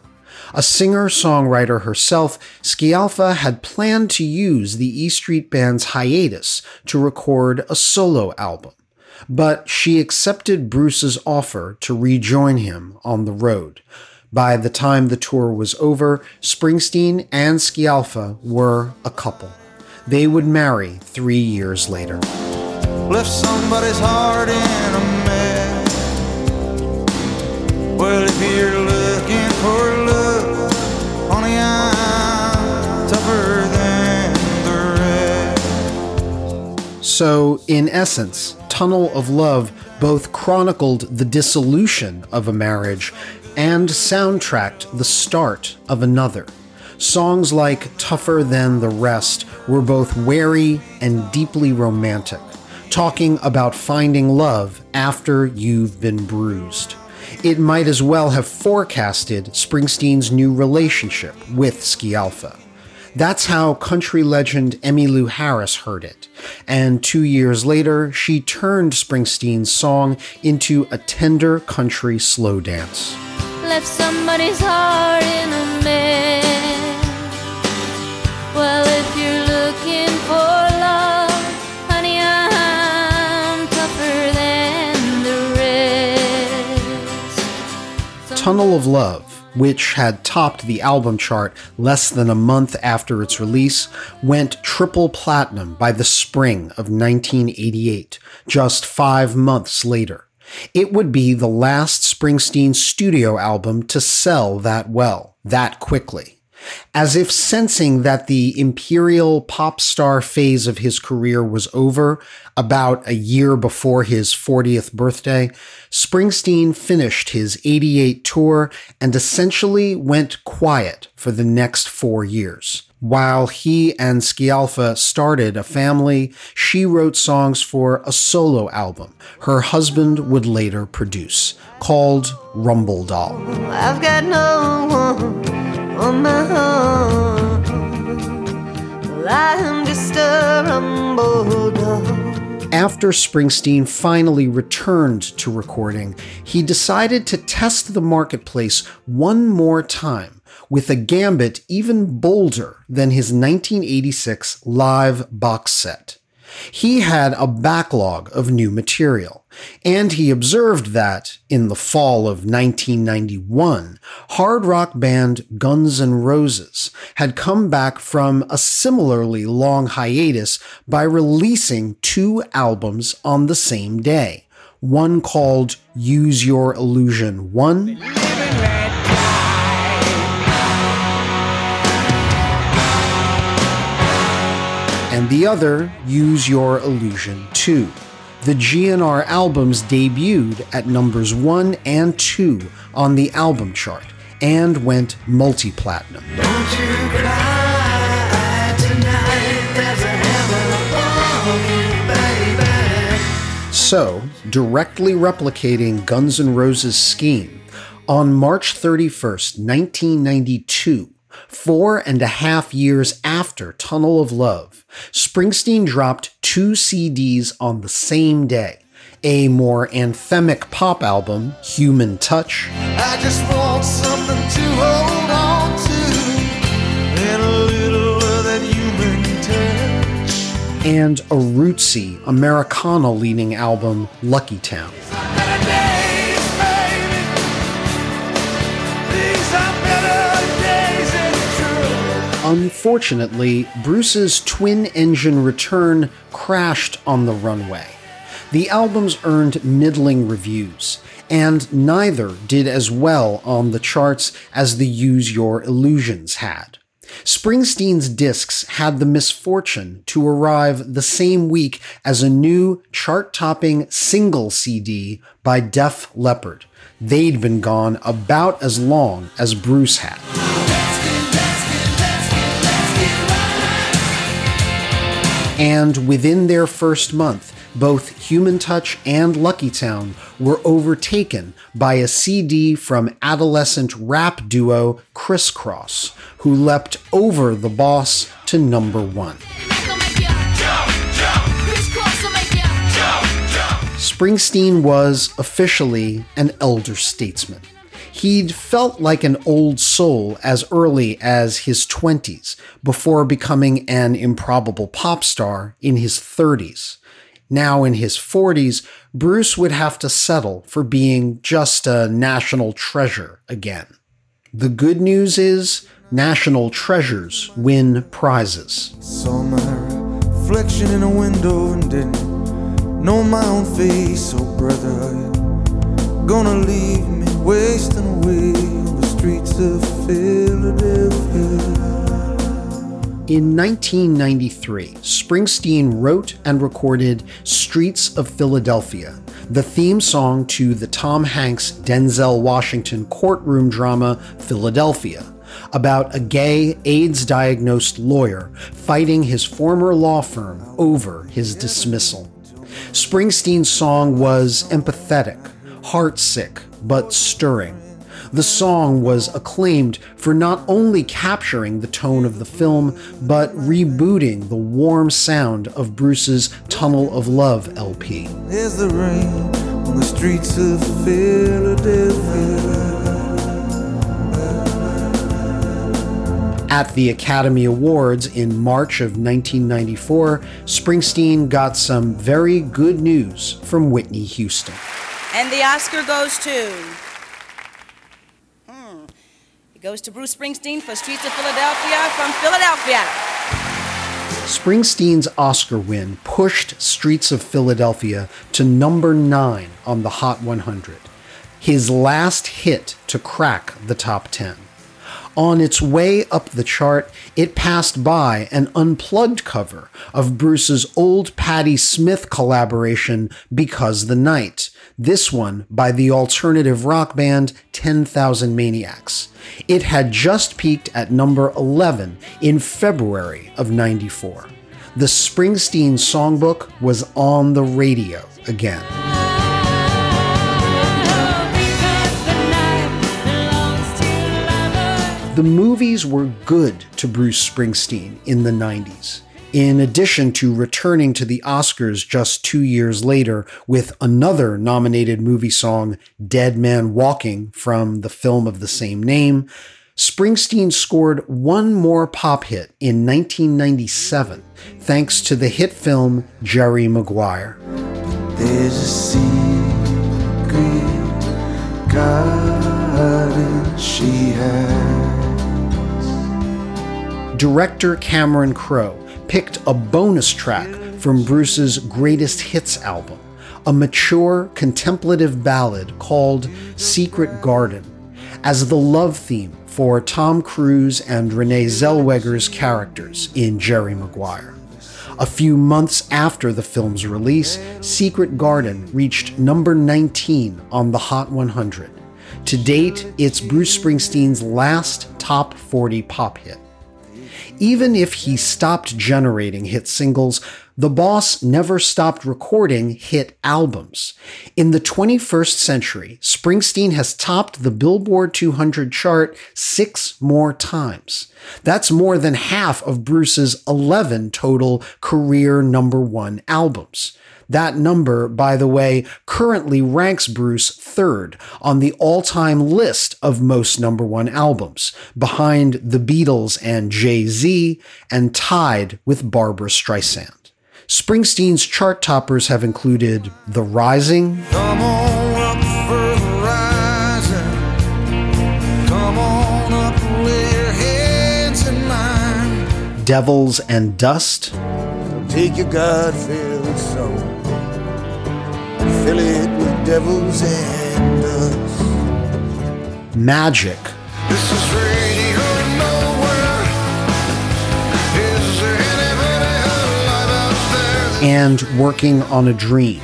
A singer songwriter herself, Scialfa had planned to use the E Street Band's hiatus to record a solo album, but she accepted Bruce's offer to rejoin him on the road. By the time the tour was over, Springsteen and Scialfa were a couple. They would marry three years later. left somebody's heart in a mess. Well, if you're looking for love, honey, I'm tougher than the rest. So, in essence, Tunnel of Love both chronicled the dissolution of a marriage and soundtracked the start of another. Songs like Tougher Than the Rest were both wary and deeply romantic, talking about finding love after you've been bruised. It might as well have forecasted Springsteen's new relationship with Scialfa. That's how country legend Emmylou Harris heard it, and two years later, she turned Springsteen's song into a tender country slow dance. Left somebody's heart in a mess. Well, if you're looking for love, honey, I'm tougher than the rest. Tunnel of Love, which had topped the album chart less than a month after its release, went triple platinum by the spring of 1988, just five months later. It would be the last Springsteen studio album to sell that well, that quickly. As if sensing that the imperial pop star phase of his career was over about a year before his 40th birthday, Springsteen finished his 88 tour and essentially went quiet for the next four years. While he and Scialfa started a family, she wrote songs for a solo album her husband would later produce, called Rumble Doll. I've got no one on my. Well, I'm just a rumble dog. After Springsteen finally returned to recording, he decided to test the marketplace one more time with a gambit even bolder than his 1986 live box set. He had a backlog of new material, and he observed that, in the fall of 1991, hard rock band Guns N' Roses had come back from a similarly long hiatus by releasing two albums on the same day. One called Use Your Illusion 1 and the other Use Your Illusion 2. The GNR albums debuted at numbers 1 and 2 on the album chart and went multi platinum. So, directly replicating Guns N' Roses' scheme, on March 31st, 1992, four and a half years after Tunnel of Love, Springsteen dropped two CDs on the same day a more anthemic pop album, Human Touch, I just want something to hold on to and a little of that human touch. and a rootsy Americana leaning album, Lucky Town. Unfortunately, Bruce's twin engine return crashed on the runway. The albums earned middling reviews, and neither did as well on the charts as the Use Your Illusions had. Springsteen's discs had the misfortune to arrive the same week as a new chart topping single CD by Def Leppard. They'd been gone about as long as Bruce had. And within their first month, both Human Touch and Lucky Town were overtaken by a CD from adolescent rap duo Kris Kross, who leapt over the boss to number one. Springsteen was officially an elder statesman. He'd felt like an old soul as early as his 20s, before becoming an improbable pop star in his 30s. Now in his 40s, Bruce would have to settle for being just a national treasure again. The good news is, national treasures win prizes. Reflection in a window and didn't know my own face. Oh, brother, gonna leave wasting away on the streets of Philadelphia. In 1993, Springsteen wrote and recorded Streets of Philadelphia, the theme song to the Tom Hanks Denzel Washington courtroom drama Philadelphia, about a gay AIDS diagnosed lawyer fighting his former law firm over his dismissal. Springsteen's song was empathetic, heartsick, but stirring. The song was acclaimed for not only capturing the tone of the film, but rebooting the warm sound of Bruce's Tunnel of Love LP. There's the rain on the streets of Philadelphia. At the Academy Awards in March of 1994, Springsteen got some very good news from Whitney Houston. And the Oscar goes to. Hmm. It goes to Bruce Springsteen for Streets of Philadelphia from Philadelphia. Springsteen's Oscar win pushed Streets of Philadelphia to number 9 on the Hot 100, his last hit to crack the top 10. On its way up the chart, it passed by an unplugged cover of Bruce's old Patti Smith collaboration, Because the Night, this one by the alternative rock band 10,000 Maniacs. It had just peaked at number 11 in February of 94. The Springsteen songbook was on the radio again. The movies were good to Bruce Springsteen in the 90s. In addition to returning to the Oscars just two years later with another nominated movie song, Dead Man Walking, from the film of the same name, Springsteen scored one more pop hit in 1997 thanks to the hit film Jerry Maguire. There's a secret garden she has. Director Cameron Crowe picked a bonus track from Bruce's greatest hits album, a mature contemplative ballad called Secret Garden, as the love theme for Tom Cruise and Renee Zellweger's characters in Jerry Maguire. A few months after the film's release, Secret Garden reached number 19 on the Hot 100. To date, it's Bruce Springsteen's last top 40 pop hit. Even if he stopped generating hit singles, the boss never stopped recording hit albums. In the 21st century, Springsteen has topped the Billboard 200 chart six more times. That's more than half of Bruce's 11 total career number one albums. That number, by the way, currently ranks Bruce third on the all time list of most number one albums, behind the Beatles and Jay Z, and tied with Barbra Streisand. Springsteen's chart toppers have included The Rising, Come on up for the rising. Come on up, lay your hands in mine. Devils and Dust, Take your God-filled soul, fill it with devils and dust. Magic, This is radio nowhere. Is there anybody alive out there? and Working on a Dream.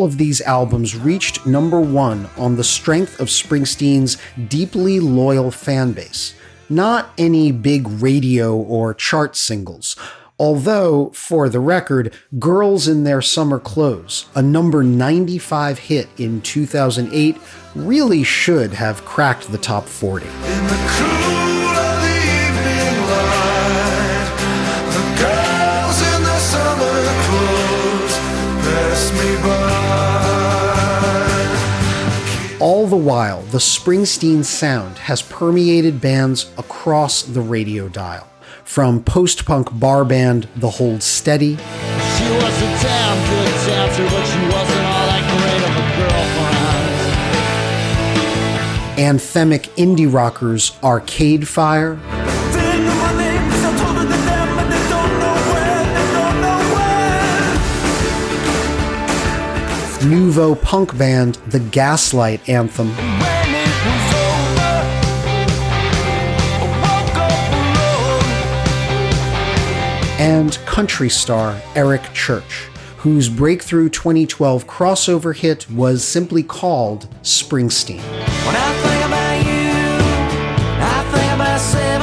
All of these albums reached number one on the strength of Springsteen's deeply loyal fan base. Not any big radio or chart singles. Although, for the record, Girls in Their Summer Clothes, a number 95 hit in 2008, really should have cracked the top 40. While, the Springsteen sound has permeated bands across the radio dial. From post punk bar band The Hold Steady, She was a damn good dancer, but she wasn't all that great of a girlfriend. anthemic indie rockers Arcade Fire, nouveau punk band The Gaslight Anthem, and country star Eric Church, whose breakthrough 2012 crossover hit was simply called Springsteen. When I think about you, I think about 17.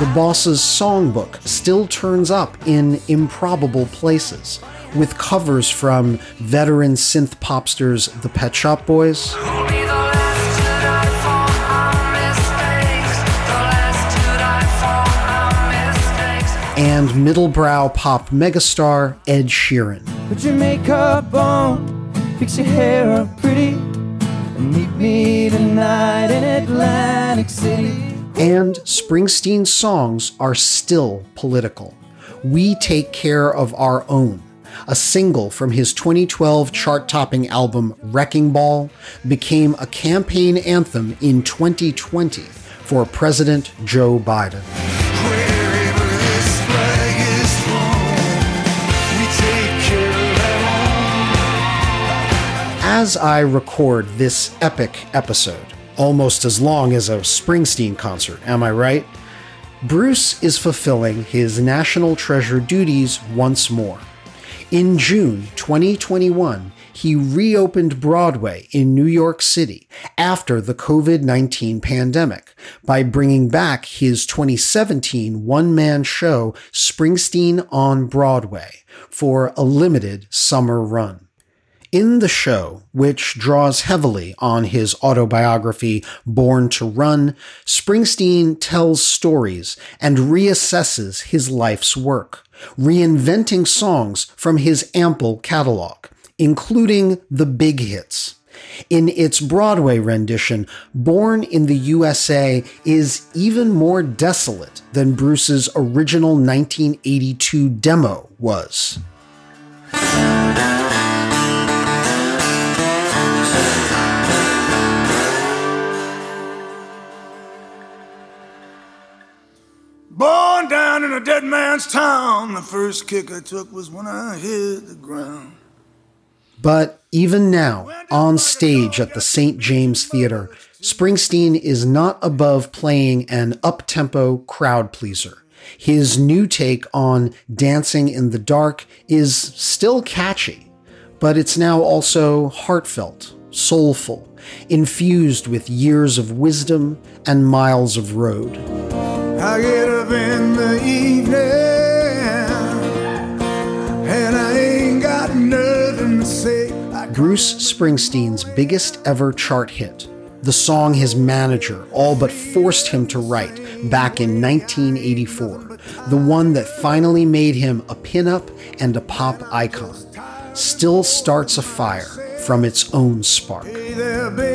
The Boss's songbook still turns up in improbable places, with covers from veteran synth popsters The Pet Shop Boys, and middlebrow pop megastar Ed Sheeran. Put your makeup on, fix your hair up pretty, and meet me tonight in Atlantic City. And Springsteen's songs are still political. We Take Care of Our Own, a single from his 2012 chart topping album Wrecking Ball, became a campaign anthem in 2020 for President Joe Biden. As I record this epic episode, almost as long as a Springsteen concert, am I right? Bruce is fulfilling his national treasure duties once more. In June 2021, he reopened Broadway in New York City after the COVID 19 pandemic by bringing back his 2017 one man show, Springsteen on Broadway, for a limited summer run. In the show, which draws heavily on his autobiography Born to Run, Springsteen tells stories and reassesses his life's work, reinventing songs from his ample catalog, including the big hits. In its Broadway rendition, Born in the USA is even more desolate than Bruce's original 1982 demo was. A dead man's town, the first kick I took was when I hit the ground. But even now, on stage at the St. James Theater, Springsteen is not above playing an up-tempo crowd pleaser. His new take on Dancing in the Dark is still catchy, but it's now also heartfelt, soulful, infused with years of wisdom and miles of road. Bruce Springsteen's biggest ever chart hit, the song his manager all but forced him to write back in 1984, the one that finally made him a pinup and a pop icon, still starts a fire from its own spark. Hey there.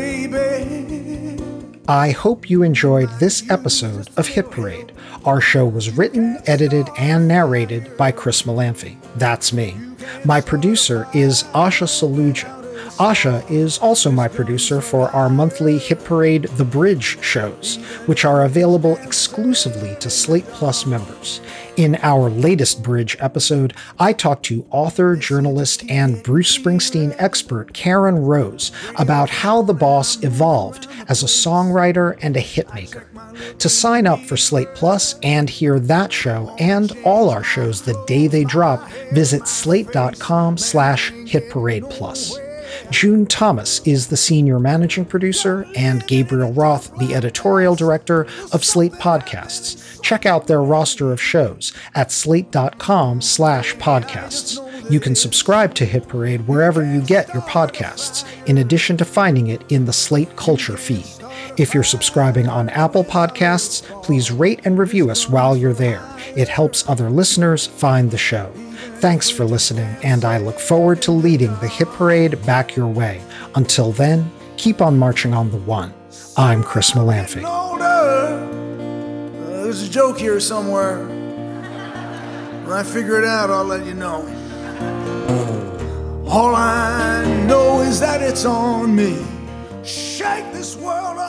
I hope you enjoyed this episode of Hit Parade. Our show was written, edited, and narrated by Chris Molanphy. That's me. My producer is Asha Saluja. Asha is also my producer for our monthly Hit Parade The Bridge shows, which are available exclusively to Slate Plus members. In our latest Bridge episode, I talked to author, journalist, and Bruce Springsteen expert Caryn Rose about how the boss evolved as a songwriter and a hitmaker. To sign up for Slate Plus and hear that show and all our shows the day they drop, visit slate.com slash hitparade plus. June Thomas is the senior managing producer, and Gabriel Roth, the editorial director of Slate Podcasts. Check out their roster of shows at slate.com slash podcasts. You can subscribe to Hit Parade wherever you get your podcasts, in addition to finding it in the Slate Culture feed. If you're subscribing on Apple Podcasts, please rate and review us while you're there. It helps other listeners find the show. Thanks for listening, and I look forward to leading the hit parade back your way. Until then, keep on marching on the one. I'm Chris. Uh, there's a joke here somewhere. When I figure it out, I'll let you know. All I know is that it's on me. Shake this world off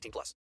18 plus.